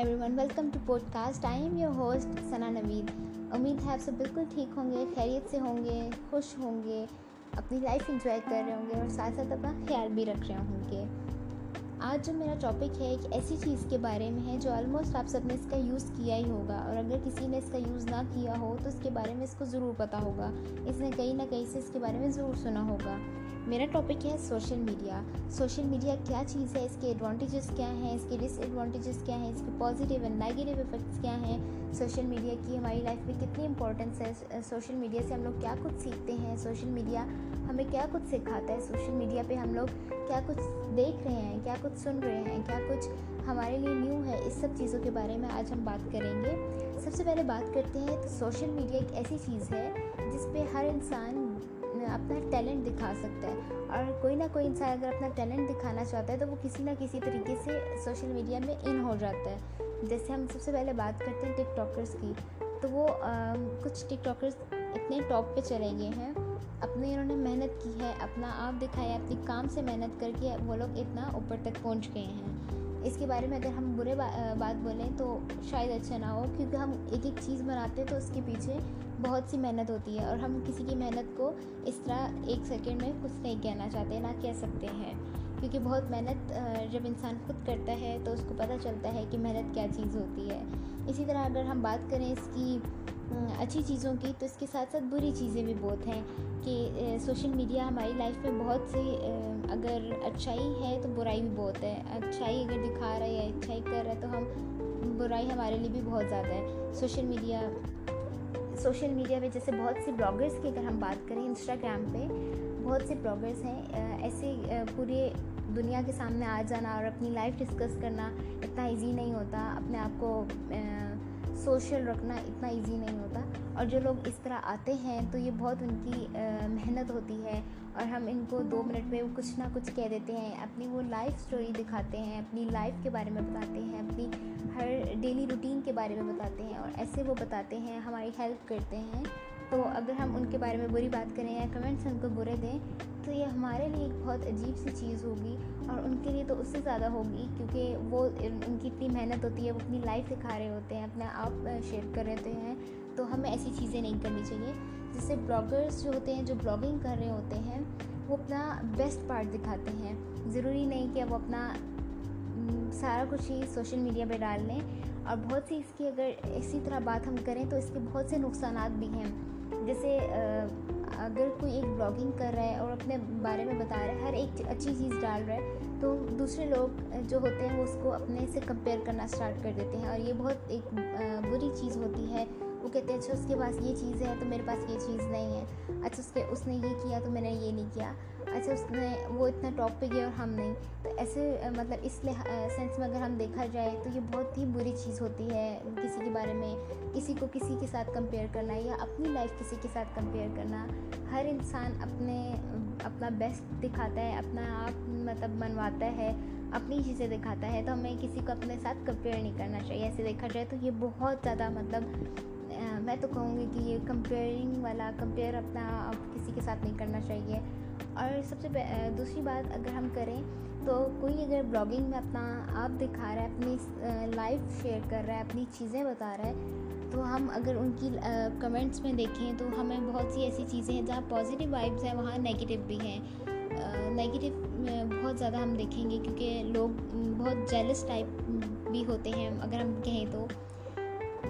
Everyone welcome to podcast I am your host Sana Naveed उम्मीद है आप सब बिल्कुल ठीक होंगे, खैरियत से होंगे, खुश होंगे, अपनी लाइफ इंजॉय कर रहे होंगे और साथ साथ अपना ख्याल भी रख रहे होंगे। आज जो मेरा टॉपिक है, एक ऐसी चीज़ के बारे में है जो ऑलमोस्ट आप सबने इसका यूज़ किया ही होगा और अगर किसी ने इसका यूज़ ना किया हो तो इसके बारे में इसको ज़रूर पता होगा। इसने कहीं ना कहीं से इसके बारे में ज़रूर सुना होगा। मेरा टॉपिक है सोशल मीडिया सोशल मीडिया क्या चीज़ है? इसके एडवांटेजेस क्या हैं? इसके डिसएडवांटेजेस क्या हैं? इसके पॉजिटिव एंड नेगेटिव इफेक्ट्स क्या हैं? सोशल मीडिया की हमारी लाइफ में कितनी इंपॉर्टेंस है? सोशल मीडिया से हम लोग क्या कुछ सीखते हैं? सोशल मीडिया हमें क्या कुछ सिखाता है? सोशल मीडिया पे हम लोग क्या कुछ देख रहे हैं? क्या कुछ सुन रहे हैं? क्या कुछ हमारे लिए न्यू है? इस सब चीज़ों के बारे में आज हम बात करेंगे। सबसे पहले बात करते हैं तो सोशल मीडिया एक ऐसी चीज़ है जिस पे हर इंसान अपना टैलेंट दिखा सकता है। और कोई ना कोई इंसान अगर अपना टैलेंट दिखाना चाहता है तो वो किसी ना किसी तरीके से सोशल मीडिया में इन हो जाता है। जैसे हम सबसे पहले बात करते हैं टिकटॉकर्स की तो वो आ, कुछ टिकटॉकर्स इतने टॉप पे चले गए हैं। अपने इन्होंने मेहनत की है अपना आप दिखाया अपने काम से मेहनत करके वो लोग इतना ऊपर तक पहुँच गए हैं। इसके बारे में अगर हम बुरे बा, बात बोलें तो शायद अच्छा ना हो क्योंकि हम एक एक चीज़ बनाते हैं तो उसके पीछे बहुत सी मेहनत होती है और हम किसी की मेहनत को इस तरह एक सेकेंड में कुछ नहीं कहना चाहते ना कह सकते हैं। क्योंकि बहुत मेहनत जब इंसान खुद करता है तो उसको पता चलता है कि मेहनत क्या चीज़ होती है। इसी तरह अगर हम बात करें इसकी अच्छी चीज़ों की तो इसके साथ साथ बुरी चीज़ें भी बहुत हैं कि सोशल मीडिया हमारी लाइफ में बहुत सी अगर अच्छाई है तो बुराई भी बहुत है। अच्छाई अगर दिखा रहा है या अच्छाई कर रहा है तो हम, बुराई हमारे लिए भी बहुत ज़्यादा है। सोशल मीडिया सोशल मीडिया में जैसे बहुत से ब्लॉगर्स की अगर हम बात करें, इंस्टाग्राम पे बहुत से ब्लॉगर्स हैं ऐसे पूरे दुनिया के सामने आ जाना और अपनी लाइफ डिस्कस करना इतना इजी नहीं होता। अपने आप को सोशल रखना इतना इजी नहीं होता। और जो लोग इस तरह आते हैं तो ये बहुत उनकी मेहनत होती है। और हम इनको दो मिनट में कुछ ना कुछ कह देते हैं, अपनी वो लाइफ स्टोरी दिखाते हैं, अपनी लाइफ के बारे में बताते हैं, अपनी हर डेली रूटीन के बारे में बताते हैं। और ऐसे वो बताते हैं, हमारी हेल्प करते हैं। तो अगर हम उनके बारे में बुरी बात करें या कमेंट्स उनको बुरे दें तो ये हमारे लिए एक बहुत अजीब सी चीज़ होगी और उनके लिए तो उससे ज़्यादा होगी क्योंकि वो उनकी इतनी मेहनत होती है, वो अपनी लाइफ दिखा रहे होते हैं, अपने आप शेयर कर रहे हैं तो हमें ऐसी चीज़ें नहीं करनी चाहिए। जिससे ब्लॉगर्स जो होते हैं, जो ब्लॉगिंग कर रहे होते हैं, वो अपना बेस्ट पार्ट दिखाते हैं। ज़रूरी नहीं कि वो अपना सारा कुछ ही सोशल मीडिया पे डाल लें और बहुत सी इसकी अगर इसी तरह बात हम करें तो इसके बहुत से नुकसान भी हैं। जैसे अगर कोई एक ब्लॉगिंग कर रहा है और अपने बारे में बता रहा है, हर एक अच्छी चीज़ डाल रहा है तो दूसरे लोग जो होते हैं वो उसको अपने से कंपेयर करना स्टार्ट कर देते हैं। और ये बहुत एक बुरी चीज़ होती है। वो कहते हैं अच्छा उसके पास ये चीज़ है तो मेरे पास ये चीज़ नहीं है। अच्छा उसके, उसने ये किया तो मैंने ये नहीं किया। अच्छा उसने, वो इतना टॉप पे गया और हम नहीं। तो ऐसे मतलब इस सेंस में अगर हम देखा जाए तो ये बहुत ही बुरी चीज़ होती है किसी के बारे में। किसी को किसी के साथ कंपेयर करना या अपनी लाइफ किसी के साथ कंपेयर करना। हर इंसान अपने, अपना बेस्ट दिखाता है, अपना आप मतलब मनवाता है, अपनी चीज़ें दिखाता है। तो हमें किसी को अपने साथ कंपेयर नहीं करना चाहिए। ऐसे देखा जाए तो ये बहुत ज़्यादा मतलब मैं तो कहूँगी कि ये कंपेयरिंग वाला कंपेयर अपना आप किसी के साथ नहीं करना चाहिए। और सबसे दूसरी बात अगर हम करें तो कोई अगर ब्लॉगिंग में अपना आप दिखा रहा है, अपनी लाइफ शेयर कर रहा है, अपनी चीज़ें बता रहा है तो हम अगर उनकी कमेंट्स में देखें तो हमें बहुत सी ऐसी चीज़ें हैं जहाँ पॉजिटिव वाइब्स हैं, वहाँ नेगेटिव भी हैं। नेगेटिव बहुत ज़्यादा हम देखेंगे, क्योंकि लोग बहुत जेलस टाइप भी होते हैं, अगर हम कहें तो।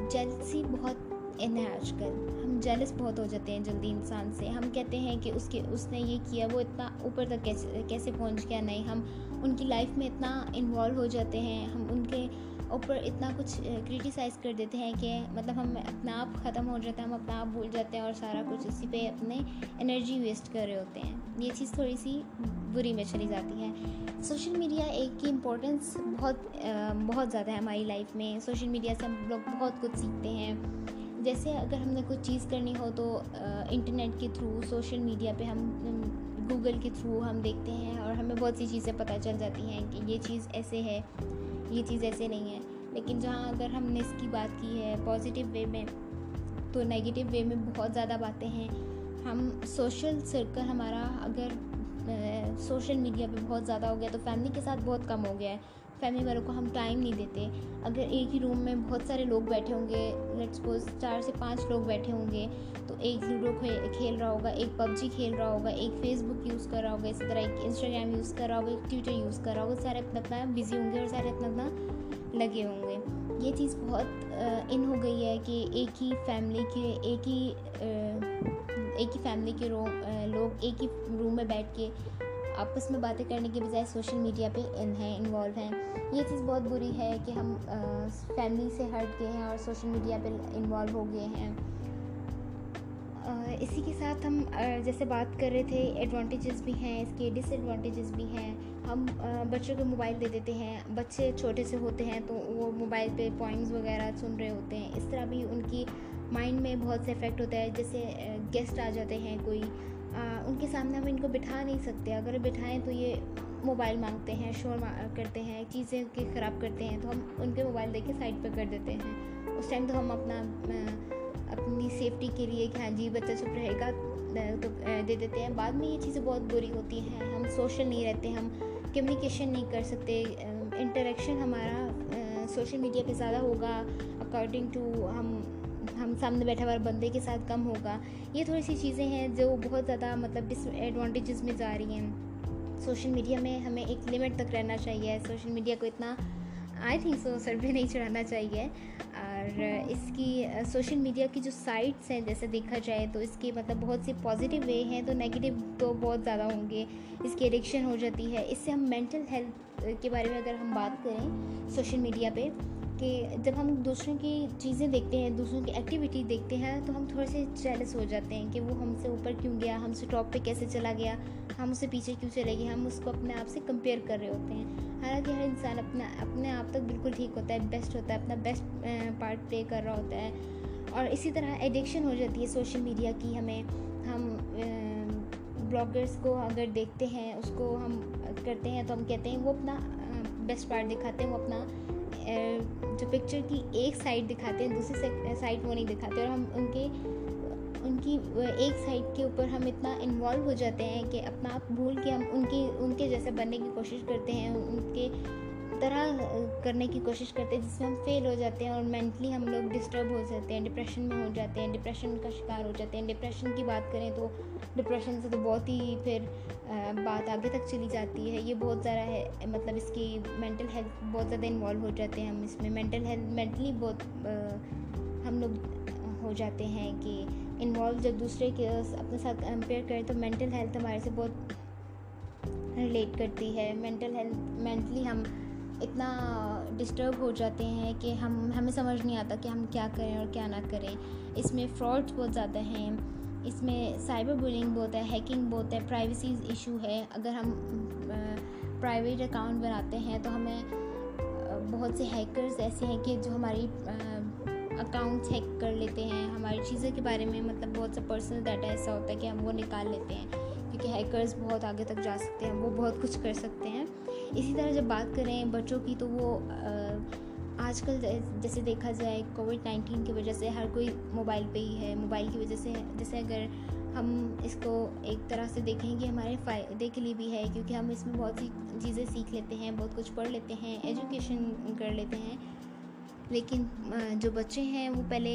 जेलसी बहुत इन है आजकल हम जेलस बहुत हो जाते हैं जल्दी इंसान से। हम कहते हैं कि उसके, उसने ये किया, वो इतना ऊपर तक कैसे कैसे पहुँच गया, नहीं, हम उनकी लाइफ में इतना इन्वॉल्व हो जाते हैं। हम उनके ऊपर इतना कुछ क्रिटिसाइज़ कर देते हैं कि मतलब हम अपना आप ख़त्म हो जाते हैं, हम अपना आप भूल जाते हैं और सारा कुछ इसी पे अपने एनर्जी वेस्ट कर रहे होते हैं। ये चीज़ थोड़ी सी बुरी में चली जाती है। सोशल मीडिया एक की इम्पोर्टेंस बहुत बहुत ज़्यादा है हमारी लाइफ में। सोशल मीडिया से हम लोग बहुत कुछ सीखते हैं। जैसे अगर हमने कुछ चीज़ करनी हो तो इंटरनेट के थ्रू सोशल मीडिया पे हम गूगल के थ्रू हम देखते हैं और हमें बहुत सी चीज़ें पता चल जाती हैं कि ये चीज़ ऐसे है, ये चीज़ ऐसे नहीं है। लेकिन जहाँ अगर हमने इसकी बात की है पॉजिटिव वे में तो नेगेटिव वे में बहुत ज़्यादा बातें हैं। हम सोशल सर्कल हमारा अगर सोशल मीडिया पे बहुत ज़्यादा हो गया तो फैमिली के साथ बहुत कम हो गया है। फैमिली वालों को हम टाइम नहीं देते। अगर एक ही रूम में बहुत सारे लोग बैठे होंगे लेट्स सपोज़ चार से पाँच लोग बैठे होंगे तो एक लूडो खेल रहा होगा, एक पबजी खेल रहा होगा, एक फेसबुक यूज़ कर रहा होगा, इसी तरह एक इंस्टाग्राम यूज़ कर रहा होगा, एक ट्विटर यूज़ कर रहा होगा, सारे अपना अपना बिज़ी होंगे और सारे अपना अपना लगे होंगे। ये चीज़ बहुत इन हो गई है कि एक ही फैमिली के, एक ही एक ही फैमिली के लोग एक ही रूम में बैठ के आपस में बातें करने के बजाय सोशल मीडिया पे इन हैं इन्वॉल्व हैं। ये चीज़ बहुत बुरी है कि हम फैमिली से हट गए हैं और सोशल मीडिया पे इन्वॉल्व हो गए हैं। आ, इसी के साथ हम आ, जैसे बात कर रहे थे एडवांटेजेस भी हैं इसके डिसएडवांटेजेस भी हैं। हम आ, बच्चों को मोबाइल दे देते हैं। बच्चे छोटे से होते हैं तो वो मोबाइल पे पॉइंट्स वगैरह सुन रहे होते हैं। इस तरह भी उनकी माइंड में बहुत से इफ़ेक्ट होता है। जैसे गेस्ट आ जाते हैं कोई आ, उनके सामने हम इनको बिठा नहीं सकते। अगर बिठाएँ तो ये मोबाइल मांगते हैं शोर करते हैं चीज़ें के ख़राब करते हैं तो हम उनके मोबाइल दे के साइड पर कर देते हैं। उस टाइम तो हम अपना अपनी सेफ्टी के लिए कि हाँ जी बच्चा चुप रहेगा तो दे देते हैं। बाद में ये चीज़ें बहुत बुरी होती हैं। हम सोशल नहीं रहते हम कम्युनिकेशन नहीं कर सकते। इंटरेक्शन हमारा सोशल मीडिया पे ज़्यादा होगा। अकॉर्डिंग टू हम हम सामने बैठे हुए बंदे के साथ कम होगा। ये थोड़ी सी चीज़ें हैं जो बहुत ज़्यादा मतलब डिसएडवांटेजेस में जा रही हैं। सोशल मीडिया में हमें एक लिमिट तक रहना चाहिए। सोशल मीडिया को इतना आई थिंक सो सर भी नहीं चढ़ाना चाहिए। और इसकी सोशल मीडिया की जो साइट्स हैं, जैसे देखा जाए तो इसके मतलब बहुत सी पॉजिटिव वे हैं तो नेगेटिव तो बहुत ज़्यादा होंगे। इसकी एडिक्शन हो जाती है। इससे हम मेंटल हेल्थ के बारे में अगर हम बात करें सोशल मीडिया पे कि जब हम दूसरों की चीज़ें देखते हैं, दूसरों की एक्टिविटी देखते हैं तो हम थोड़े से जेलस हो जाते हैं कि वो हमसे ऊपर क्यों गया, हमसे टॉप पे कैसे चला गया, हम उससे पीछे क्यों चले गए, हम उसको अपने आप से कंपेयर कर रहे होते हैं। हालाँकि हर इंसान अपना, अपने आप तक बिल्कुल ठीक होता है बेस्ट होता है, अपना बेस्ट पार्ट प्ले कर रहा होता है। और इसी तरह एडिक्शन हो जाती है सोशल मीडिया की हमें। हम ब्लॉगर्स को अगर देखते हैं, उसको हम करते हैं तो हम कहते हैं वो अपना बेस्ट पार्ट दिखाते हैं, वो अपना जो पिक्चर की एक साइड दिखाते हैं, दूसरी साइड वो नहीं दिखाते और हम उनके, उनकी एक साइड के ऊपर हम इतना इन्वॉल्व हो जाते हैं कि अपना आप भूल के हम उनकी, उनके जैसे बनने की कोशिश करते हैं, उनके तरह करने की कोशिश करते हैं, जिसमें हम फेल हो जाते हैं और मेंटली हम लोग डिस्टर्ब हो जाते हैं डिप्रेशन में हो जाते हैं डिप्रेशन का शिकार हो जाते हैं। डिप्रेशन की बात करें तो डिप्रेशन से तो बहुत ही फिर बात आगे तक चली जाती है। ये बहुत ज़्यादा है मतलब इसकी मेंटल हेल्थ बहुत ज़्यादा इन्वॉल्व हो जाते हैं हम इसमें। मेंटल हेल्थ मेंटली बहुत हम लोग हो जाते हैं कि इन्वॉल्व जब दूसरे के अपने साथ कंपेयर करें तो मेंटल हेल्थ हमारे से बहुत रिलेट करती है। मेंटल हेल्थ मेंटली हम इतना डिस्टर्ब हो जाते हैं कि हम, हमें समझ नहीं आता कि हम क्या करें और क्या ना करें। इसमें फ्रॉड्स बहुत ज़्यादा हैं। इसमें साइबर बुलिंग बहुत है हैकिंग बहुत है प्राइवेसी इशू है। अगर हम प्राइवेट अकाउंट बनाते हैं तो हमें बहुत से हैकर्स ऐसे हैं कि जो हमारी अकाउंट्स हैक कर लेते हैं। हमारी चीज़ों के बारे में मतलब बहुत सा पर्सनल डाटा ऐसा होता है कि हम वो निकाल लेते हैं। क्योंकि हैकर्स बहुत आगे तक जा सकते हैं, वो बहुत कुछ कर सकते हैं। इसी तरह जब बात करें बच्चों की तो वो आजकल जैसे देखा जाए कोविड नाइन्टीन की वजह से हर कोई मोबाइल पे ही है। मोबाइल की वजह से, जैसे अगर हम इसको एक तरह से देखें कि हमारे फ़ायदे के लिए भी है, क्योंकि हम इसमें बहुत सी चीज़ें सीख लेते हैं, बहुत कुछ पढ़ लेते हैं, एजुकेशन कर लेते हैं। लेकिन जो बच्चे हैं वो पहले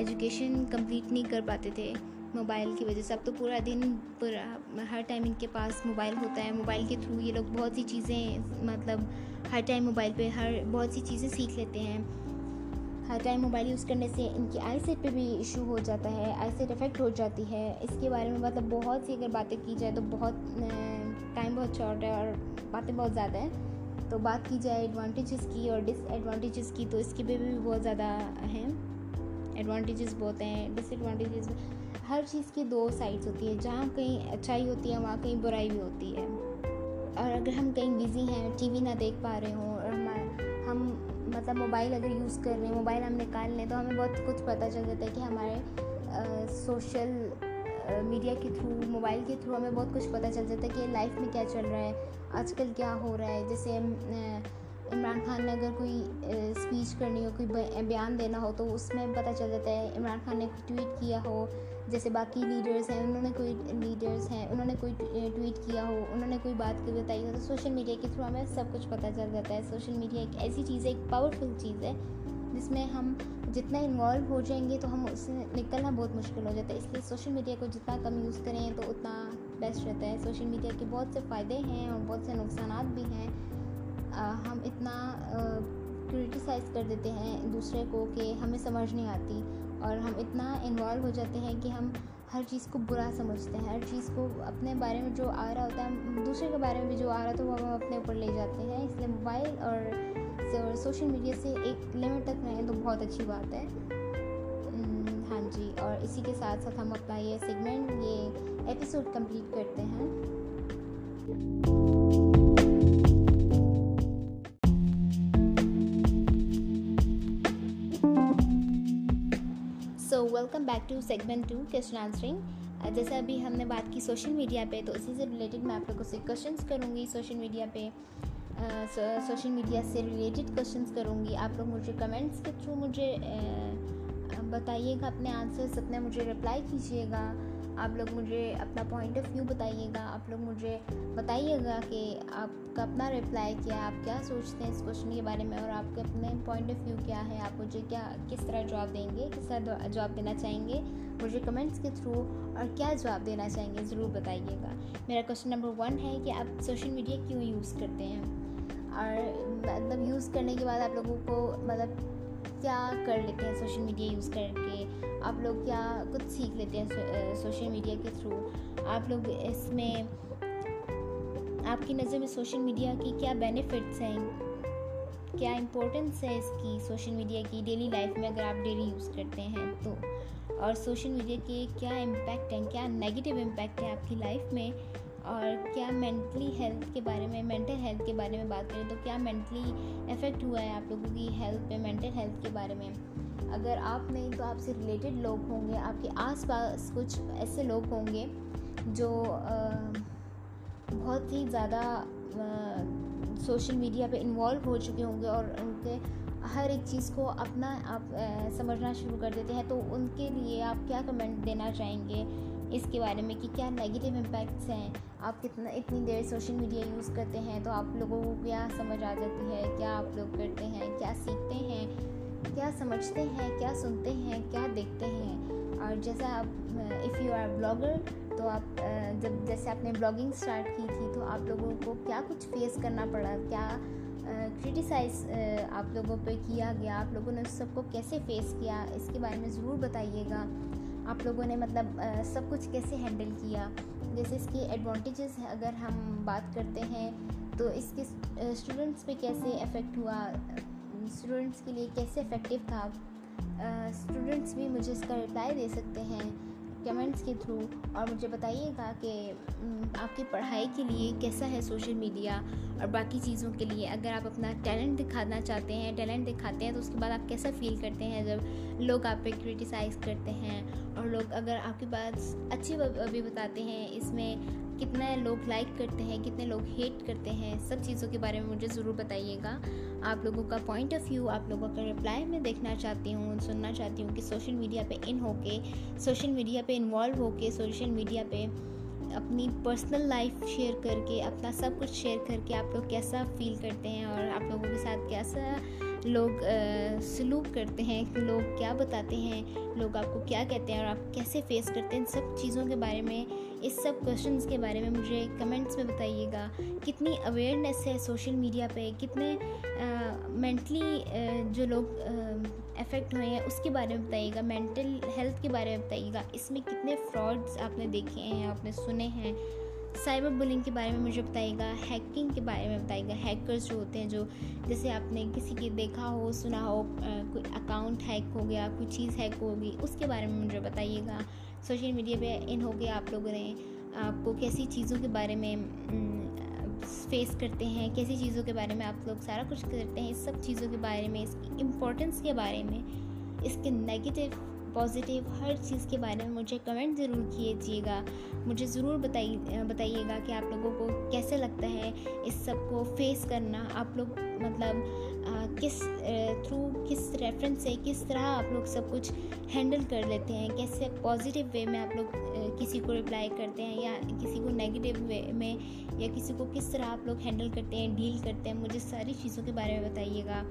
एजुकेशन कंप्लीट नहीं कर पाते थे। मोबाइल की वजह से। अब तो पूरा दिन पूरा हर टाइम इनके पास मोबाइल होता है। मोबाइल के थ्रू ये लोग बहुत सी चीज़ें मतलब हर टाइम मोबाइल पे हर बहुत सी चीज़ें सीख लेते हैं। हर टाइम मोबाइल यूज़ करने से इनकी आई सेट पर भी इशू हो जाता है आई सेट इफ़ेक्ट हो जाती है। इसके बारे में मतलब बहुत सी अगर बातें की जाए तो बहुत टाइम बहुत शॉर्ट है और बातें बहुत ज़्यादा हैं। तो बात की जाए एडवांटेजेस की और डिसएडवांटेजेस की तो इसके भी, भी बहुत ज़्यादा हैं। एडवांटेजेस बहुत हैं डिसएडवांटेजेस हर चीज़ की दो साइड्स होती है, जहाँ कहीं अच्छाई होती है, वहाँ कहीं बुराई भी होती है। और अगर हम कहीं बिज़ी हैं टीवी ना देख पा रहे हों, और हम मतलब मोबाइल अगर यूज़ कर रहे हैं मोबाइल हम निकाल लें तो हमें बहुत कुछ पता चल जाता है कि हमारे सोशल मीडिया के थ्रू मोबाइल के थ्रू हमें बहुत कुछ पता चल जाता है कि लाइफ में क्या चल रहा है, आजकल क्या हो रहा है। जैसे इमरान खान ने अगर कोई स्पीच करनी हो, कोई बयान देना हो तो उसमें पता चल जाता है, इमरान खान ने ट्वीट किया हो जैसे बाकी लीडर्स हैं, उन्होंने कोई लीडर्स हैं, उन्होंने कोई ट्वीट किया हो, उन्होंने कोई बात की, बताई हो तो सोशल मीडिया के थ्रू हमें सब कुछ पता चल जाता है। सोशल मीडिया एक ऐसी चीज़ है, एक पावरफुल चीज़ है, जिसमें हम जितना इन्वॉल्व हो जाएँगे तो हम उससे निकलना बहुत मुश्किल हो जाता है। इसलिए सोशल मीडिया को जितना कम यूज़ करें तो उतना बेस्ट रहता है। सोशल मीडिया के बहुत से फ़ायदे हैं और बहुत से नुकसान भी हैं। हम इतना क्रिटिसाइज़ कर देते हैं दूसरे को कि हमें समझ नहीं आती। और हम इतना इन्वॉल्व हो जाते हैं कि हम हर चीज़ को बुरा समझते हैं। हर चीज़ को अपने बारे में जो आ रहा होता है दूसरे के बारे में भी जो आ रहा था वो हम अपने ऊपर ले जाते हैं। इसलिए मोबाइल और सोशल मीडिया से एक लिमिट तक रहें तो बहुत अच्छी बात है। हाँ जी, और इसी के साथ साथ हम अपना ये सेगमेंट ये एपिसोड कंप्लीट करते हैं। To segment two question answering जैसे अभी हमने बात की सोशल मीडिया पे तो इसी से रिलेटेड मैं आप लोगों से क्वेश्चन करूँगी सोशल मीडिया पे। सोशल मीडिया से रिलेटेड क्वेश्चन करूँगी। आप लोग मुझे कमेंट्स के थ्रू मुझे बताइएगा अपने आंसर्स अपने मुझे रिप्लाई कीजिएगा। आप लोग मुझे अपना पॉइंट ऑफ़ व्यू बताइएगा। आप लोग मुझे बताइएगा कि आपका अपना रिप्लाई क्या है, आप क्या सोचते हैं इस क्वेश्चन के बारे में और आपके अपने पॉइंट ऑफ़ व्यू क्या है, आप मुझे क्या, किस तरह जवाब देंगे, किस तरह जवाब देना चाहेंगे, मुझे कमेंट्स के थ्रू और क्या जवाब देना चाहेंगे ज़रूर बताइएगा। मेरा क्वेश्चन नंबर वन है कि आप सोशल मीडिया क्यों यूज़ करते हैं? और मतलब यूज़ करने के बाद आप लोगों को मतलब क्या कर लेते हैं सोशल मीडिया यूज़ करके? आप लोग क्या कुछ सीख लेते हैं सोशल मीडिया के थ्रू आप लोग इसमें, आपकी नज़र में सोशल मीडिया की क्या बेनिफिट्स हैं? क्या इम्पोर्टेंस है इसकी सोशल मीडिया की डेली लाइफ में अगर आप डेली यूज़ करते हैं तो? और सोशल मीडिया के क्या इम्पैक्ट हैं, क्या नेगेटिव इम्पैक्ट है आपकी लाइफ में? और क्या मेंटली हेल्थ के बारे में मेंटल हेल्थ के बारे में बात करें तो क्या मेंटली इफ़ेक्ट हुआ है आप लोगों की हेल्थ पे मेंटल हेल्थ के बारे में? अगर आप नहीं तो आपसे रिलेटेड लोग होंगे, आपके आसपास कुछ ऐसे लोग होंगे जो बहुत ही ज़्यादा सोशल मीडिया पे इन्वॉल्व हो चुके होंगे और उनके हर एक चीज़ को अपना आप समझना शुरू कर देते हैं तो उनके लिए आप क्या कमेंट देना चाहेंगे? इसके बारे में कि क्या नेगेटिव इम्पैक्ट्स हैं। आप कितना, इतनी देर सोशल मीडिया यूज़ करते हैं तो आप लोगों को क्या समझ आ जाती है? क्या आप लोग करते हैं? क्या सीखते हैं? क्या समझते हैं? क्या सुनते हैं? क्या देखते हैं? और जैसा आप इफ़ यू आर ब्लॉगर तो आप जब, जैसे आपने ब्लॉगिंग स्टार्ट की थी तो आप लोगों को क्या कुछ फेस करना पड़ा? क्या क्रिटिसाइज आप लोगों पे किया गया? आप लोगों ने उस सबको कैसे फेस किया? इसके बारे में ज़रूर बताइएगा। आप लोगों ने मतलब आ, सब कुछ कैसे हैंडल किया? जैसे इसके एडवांटेजेस अगर हम बात करते हैं तो इसके स्टूडेंट्स पे कैसे इफ़ेक्ट हुआ? स्टूडेंट्स के लिए कैसे इफ़ेक्टिव था? स्टूडेंट्स भी मुझे इसका रिप्लाई दे सकते हैं कमेंट्स के थ्रू और मुझे बताइएगा कि आपकी पढ़ाई के लिए कैसा है सोशल मीडिया और बाकी चीज़ों के लिए। अगर आप अपना टैलेंट दिखाना चाहते हैं टैलेंट दिखाते हैं तो उसके बाद आप कैसा फील करते हैं जब लोग आप पे क्रिटिसाइज़ करते हैं और लोग अगर आपकी बात अच्छी भी बताते हैं, इसमें कितने लोग लाइक करते हैं, कितने लोग हेट करते हैं, सब चीज़ों के बारे में मुझे ज़रूर बताइएगा। आप लोगों का पॉइंट ऑफ़ व्यू आप लोगों का रिप्लाई मैं देखना चाहती हूँ, सुनना चाहती हूँ कि सोशल मीडिया पे इन होके सोशल मीडिया पे इन्वॉल्व होके सोशल मीडिया पे अपनी पर्सनल लाइफ शेयर करके, अपना सब कुछ शेयर करके आप लोग कैसा फील करते हैं और आप लोगों के साथ कैसा लोग सलूक करते हैं लोग क्या बताते हैं, लोग आपको क्या कहते हैं और आप कैसे फेस करते हैं, इन सब चीज़ों के बारे में, इस सब क्वेश्चंस के बारे में मुझे कमेंट्स में बताइएगा। कितनी अवेयरनेस है सोशल मीडिया पे, कितने मेंटली जो लोग अफेक्ट हुए हैं उसके बारे में बताइएगा मेंटल हेल्थ के बारे में बताइएगा। इसमें कितने फ्रॉड्स आपने देखे हैं, आपने सुने हैं साइबर बुलिंग के बारे में मुझे बताइएगा हैकिंग के बारे में बताइएगा हैकर्स जो होते हैं जो, जैसे आपने किसी के देखा हो, सुना हो कोई अकाउंट हैक हो गया, कोई चीज़ हैक होगी उसके बारे में मुझे बताइएगा। सोशल मीडिया पे इन हो गया आप लोगों ने, आपको कैसी चीज़ों के बारे में फेस करते हैं, कैसी चीज़ों के बारे में आप लोग सारा कुछ करते हैं, इस सब चीज़ों के बारे में इसकी इम्पोर्टेंस के बारे में, इसके नेगेटिव पॉजिटिव हर चीज़ के बारे में मुझे कमेंट ज़रूर कीजिएगा। मुझे ज़रूर बताइए बताइएगा कि आप लोगों को कैसे लगता है इस सबको फेस करना। आप लोग मतलब आ, किस थ्रू किस रेफरेंस से किस तरह आप लोग सब कुछ हैंडल कर लेते हैं? कैसे पॉजिटिव वे में आप लोग किसी को रिप्लाई करते हैं या किसी को नेगेटिव वे में या किसी को किस तरह आप लोग हैंडल करते हैं डील करते हैं? मुझे सारी चीज़ों के बारे में बताइएगा।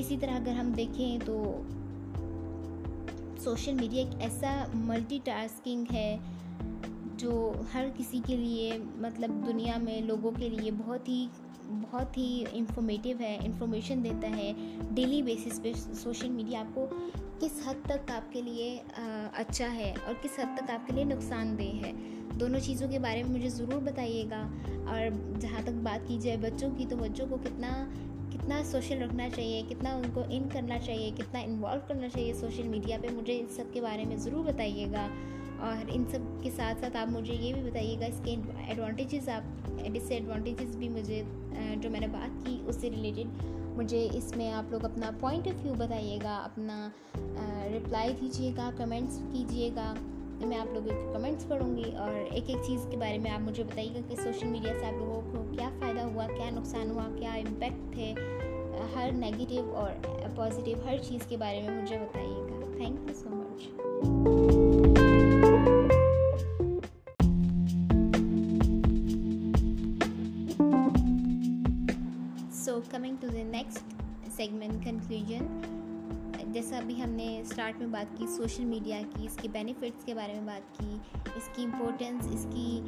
इसी तरह अगर हम देखें तो सोशल मीडिया एक ऐसा मल्टीटास्किंग है जो हर किसी के लिए मतलब दुनिया में लोगों के लिए बहुत ही बहुत ही इंफॉर्मेटिव है इंफॉर्मेशन देता है। डेली बेसिस पे सोशल मीडिया आपको किस हद तक आपके लिए अच्छा है और किस हद तक आपके लिए नुकसानदेह है। दोनों चीज़ों के बारे में मुझे ज़रूर बताइएगा। और जहाँ तक बात की जाए बच्चों की तो बच्चों को कितना कितना सोशल रखना चाहिए, कितना उनको इन करना चाहिए, कितना इन्वॉल्व करना चाहिए सोशल मीडिया पे, मुझे इन सब के बारे में ज़रूर बताइएगा। और इन सब के साथ साथ आप मुझे ये भी बताइएगा, इसके एडवांटेजेस आप डिसएडवांटेजेस भी मुझे जो मैंने बात की उससे रिलेटेड मुझे इसमें आप लोग अपना पॉइंट ऑफ़ व्यू बताइएगा, अपना रिप्लाई दीजिएगा कमेंट्स कीजिएगा। मैं आप लोगों के कमेंट्स पढ़ूँगी और एक एक चीज़ के बारे में आप मुझे बताइएगा कि सोशल मीडिया से आप लोगों को क्या फ़ायदा हुआ, क्या नुकसान हुआ, क्या इम्पेक्ट थे, हर नेगेटिव और पॉजिटिव हर चीज़ के बारे में मुझे बताइएगा। Thank you so much so coming to the next segment conclusion जैसा अभी हमने स्टार्ट में बात की सोशल मीडिया की, इसके बेनिफिट्स के बारे में बात की, इसकी इम्पोर्टेंस इसकी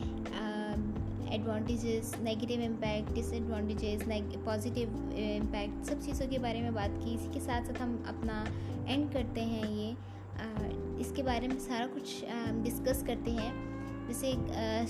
advantages negative impact disadvantages positive impact सब चीज़ों के बारे में बात की। इसी के साथ साथ हम अपना एंड करते हैं ये। इसके बारे में सारा कुछ डिस्कस करते हैं। जैसे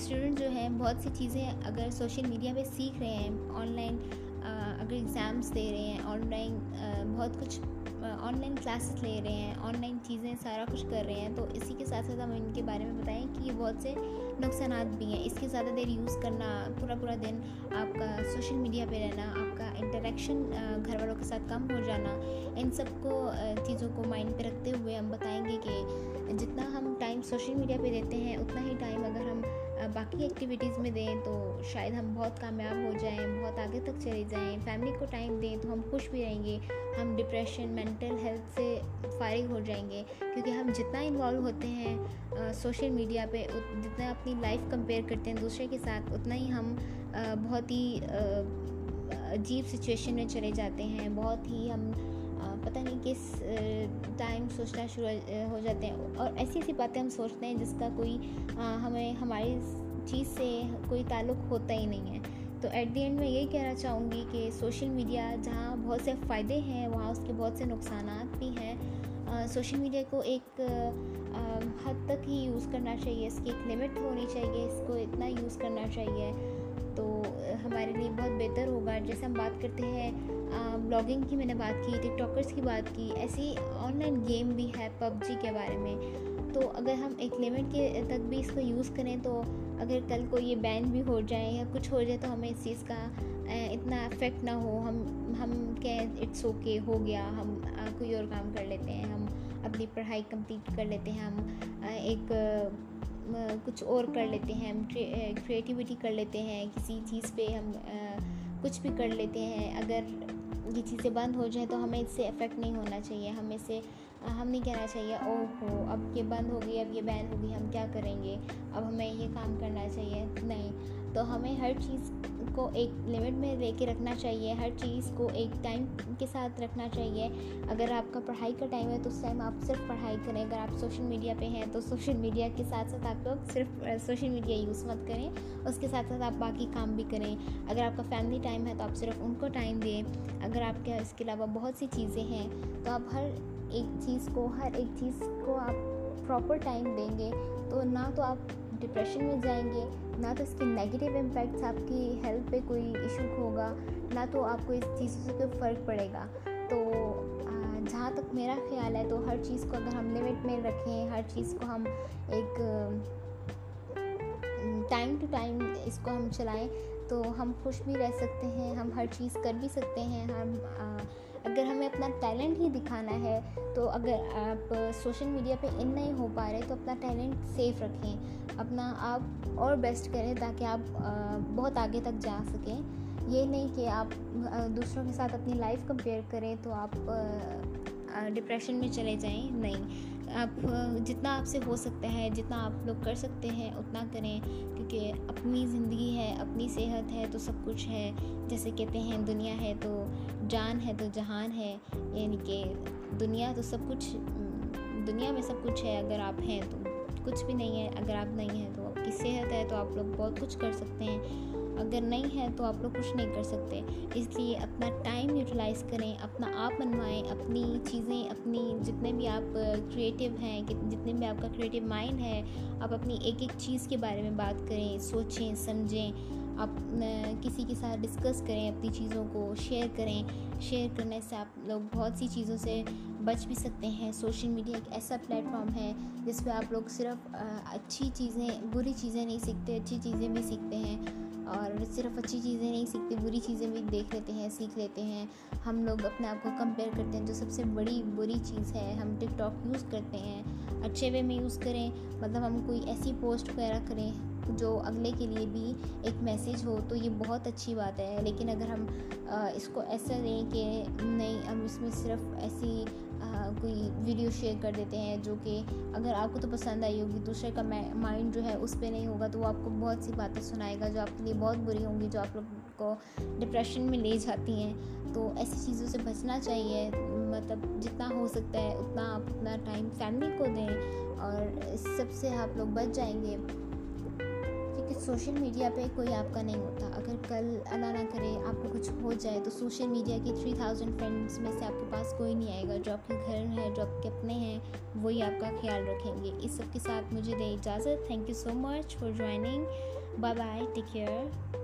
स्टूडेंट जो हैं, बहुत सी चीज़ें अगर सोशल मीडिया पे सीख रहे हैं ऑनलाइन अगर एग्ज़ाम्स दे रहे हैं ऑनलाइन बहुत कुछ ऑनलाइन क्लासेस ले रहे हैं ऑनलाइन चीज़ें सारा कुछ कर रहे हैं तो इसी के साथ साथ हम इनके बारे में बताएँ कि ये बहुत से नुकसान भी हैं। इसके ज़्यादा देर यूज़ करना पूरा पूरा दिन आपका सोशल मीडिया पे रहना, आपका इंटरेक्शन घर वालों के साथ कम हो जाना, इन सबको चीज़ों को माइंड पे रखते हुए हम बताएँगे कि जितना हम टाइम सोशल मीडिया पे देते हैं, उतना ही टाइम अगर हम बाकी एक्टिविटीज़ में दें तो शायद हम बहुत कामयाब हो जाएँ, बहुत आगे तक चले जाएँ फैमिली को टाइम दें तो हम खुश भी रहेंगे, हम डिप्रेशन मेंटल हेल्थ से फारिग हो जाएँगे। क्योंकि हम जितना इन्वॉल्व होते हैं सोशल मीडिया पे जितना अपनी लाइफ कंपेयर करते हैं दूसरे के साथ, उतना ही हम बहुत ही अजीब सिचुएशन में चले जाते हैं, बहुत ही हम पता नहीं किस टाइम सोचना शुरू हो जाते हैं। और ऐसी ऐसी बातें हम सोचते हैं जिसका कोई हमें, हमारी चीज़ से कोई ताल्लुक़ होता ही नहीं है। तो एट दी एंड मैं यही कहना चाहूँगी कि सोशल मीडिया जहाँ बहुत से फ़ायदे हैं, वहाँ उसके बहुत से नुकसान भी हैं। सोशल मीडिया को एक हद तक ही यूज़ करना चाहिए। इसकी एक लिमिट होनी चाहिए, इसको इतना यूज़ करना चाहिए। तो हमारे लिए बहुत बेहतर होगा। जैसे हम बात करते हैं ब्लॉगिंग की मैंने बात की टिकटॉकर्स की बात की, ऐसी ऑनलाइन गेम भी है पबजी के बारे में। तो अगर हम एक लिमिट के तक भी इसको यूज़ करें तो अगर कल को ये बैन भी हो जाए या कुछ हो जाए तो हमें इस चीज़ का इतना इफ़ेक्ट ना हो। हम हम कहें इट्स ओके हो गया। हम कोई और काम कर लेते हैं। हम अपनी पढ़ाई कंप्लीट कर लेते हैं। हम एक कुछ और कर लेते हैं। हम क्रिएटिविटी कर लेते हैं। किसी चीज़ पे हम कुछ भी कर लेते हैं। अगर ये चीज़ें बंद हो जाए तो हमें इससे इफ़ेक्ट नहीं होना चाहिए। हमें से हम नहीं कहना चाहिए, ओहो अब ये बंद हो गई, अब ये बैन हो गई, हम क्या करेंगे? अब हमें ये काम करना चाहिए। नहीं तो हमें हर चीज़ को एक लिमिट में ले लेके रखना चाहिए, हर चीज़ को एक टाइम के साथ रखना चाहिए। अगर आपका पढ़ाई का टाइम है तो उस टाइम आप सिर्फ़ पढ़ाई करें। अगर आप सोशल मीडिया पे हैं तो सोशल मीडिया के साथ साथ आप लोग सिर्फ़ सोशल मीडिया यूज़ मत करें। उसके साथ साथ आप बाकी काम भी करें। अगर आपका फैमिली टाइम है तो आप सिर्फ़ उनको टाइम दें। अगर आपके, इसके अलावा बहुत सी चीज़ें हैं तो आप हर एक चीज़ को, हर एक चीज़ को आप प्रॉपर टाइम देंगे तो ना तो आप डिप्रेशन में जाएँगे ना तो इसके नेगेटिव इम्पैक्ट्स आपकी हेल्थ पे कोई इशू होगा ना तो आपको इस चीज़ों से कोई फ़र्क पड़ेगा। तो जहाँ तक मेरा ख्याल है तो हर चीज़ को अगर हम लिमिट में रखें हर चीज़ को हम एक टाइम टू टाइम इसको हम चलाएँ तो हम खुश भी रह सकते हैं हम हर चीज़ कर भी सकते हैं हम आ, अगर हमें अपना टैलेंट ही दिखाना है तो अगर आप सोशल मीडिया पे इन नहीं हो पा रहे तो अपना टैलेंट सेफ़ रखें। अपना आप और बेस्ट करें ताकि आप बहुत आगे तक जा सकें। ये नहीं कि आप दूसरों के साथ अपनी लाइफ कंपेयर करें तो आप डिप्रेशन में चले जाएँ। नहीं। आप जितना आपसे हो सकता है, जितना आप लोग कर सकते हैं, उतना करें। क्योंकि अपनी ज़िंदगी है, अपनी सेहत है तो सब कुछ है। जैसे कहते हैं, दुनिया है तो जान है तो जहान है, यानी कि दुनिया तो सब कुछ दुनिया में सब कुछ है, अगर आप हैं तो। कुछ भी नहीं है, अगर आप नहीं हैं तो आपकी सेहत है तो आप लोग बहुत कुछ कर सकते हैं। अगर नहीं है तो आप लोग कुछ नहीं कर सकते। इसलिए अपना टाइम यूटिलाइज़ करें, अपना आप मनवाएँ, अपनी चीज़ें, अपनी जितने भी आप क्रिएटिव हैं जितने भी आपका क्रिएटिव माइंड है, आप अपनी एक एक चीज़ के बारे में बात करें, सोचें, समझें। आप किसी के साथ डिस्कस करें, अपनी चीज़ों को शेयर करें। शेयर करने से आप लोग बहुत सी चीज़ों से बच भी सकते हैं। सोशल मीडिया एक ऐसा प्लेटफॉर्म है जिस पर आप लोग सिर्फ़ अच्छी चीज़ें, बुरी चीज़ें नहीं सीखते, अच्छी चीज़ें भी सीखते हैं और सिर्फ़ अच्छी चीज़ें नहीं सीखते, बुरी चीज़ें भी देख लेते हैं, सीख लेते हैं। हम लोग अपने आप को कंपेयर करते हैं, जो सबसे बड़ी बुरी चीज़ है, हम टिकटॉक यूज़ करते हैं। अच्छे वे में यूज़ करें मतलब हम कोई ऐसी पोस्ट वगैरह करें जो अगले के लिए भी एक मैसेज हो तो ये बहुत अच्छी बात है। लेकिन अगर हम इसको ऐसा लें कि नहीं, हम इसमें सिर्फ़ ऐसी कोई वीडियो शेयर कर देते हैं जो कि अगर आपको तो पसंद आई होगी, दूसरे का माइंड जो है उस पर नहीं होगा तो वो आपको बहुत सी बातें सुनाएगा जो आपके लिए बहुत बुरी होंगी, जो आप लोग को डिप्रेशन में ले जाती हैं। तो ऐसी चीज़ों से बचना चाहिए मतलब जितना हो सकता है उतना आप अपना टाइम फैमिली को दें और इस सब आप लोग बच जाएँगे। सोशल मीडिया पे कोई आपका नहीं होता। अगर कल अल्लाह ना करे, आपको कुछ हो जाए तो सोशल मीडिया के थ्री थाउज़ेंड फ्रेंड्स में से आपके पास कोई नहीं आएगा। जो आपके घर है, जो आपके अपने हैं, वही आपका ख्याल रखेंगे। इस सब के साथ मुझे दे इजाज़त। Thank you so much for joining bye bye take care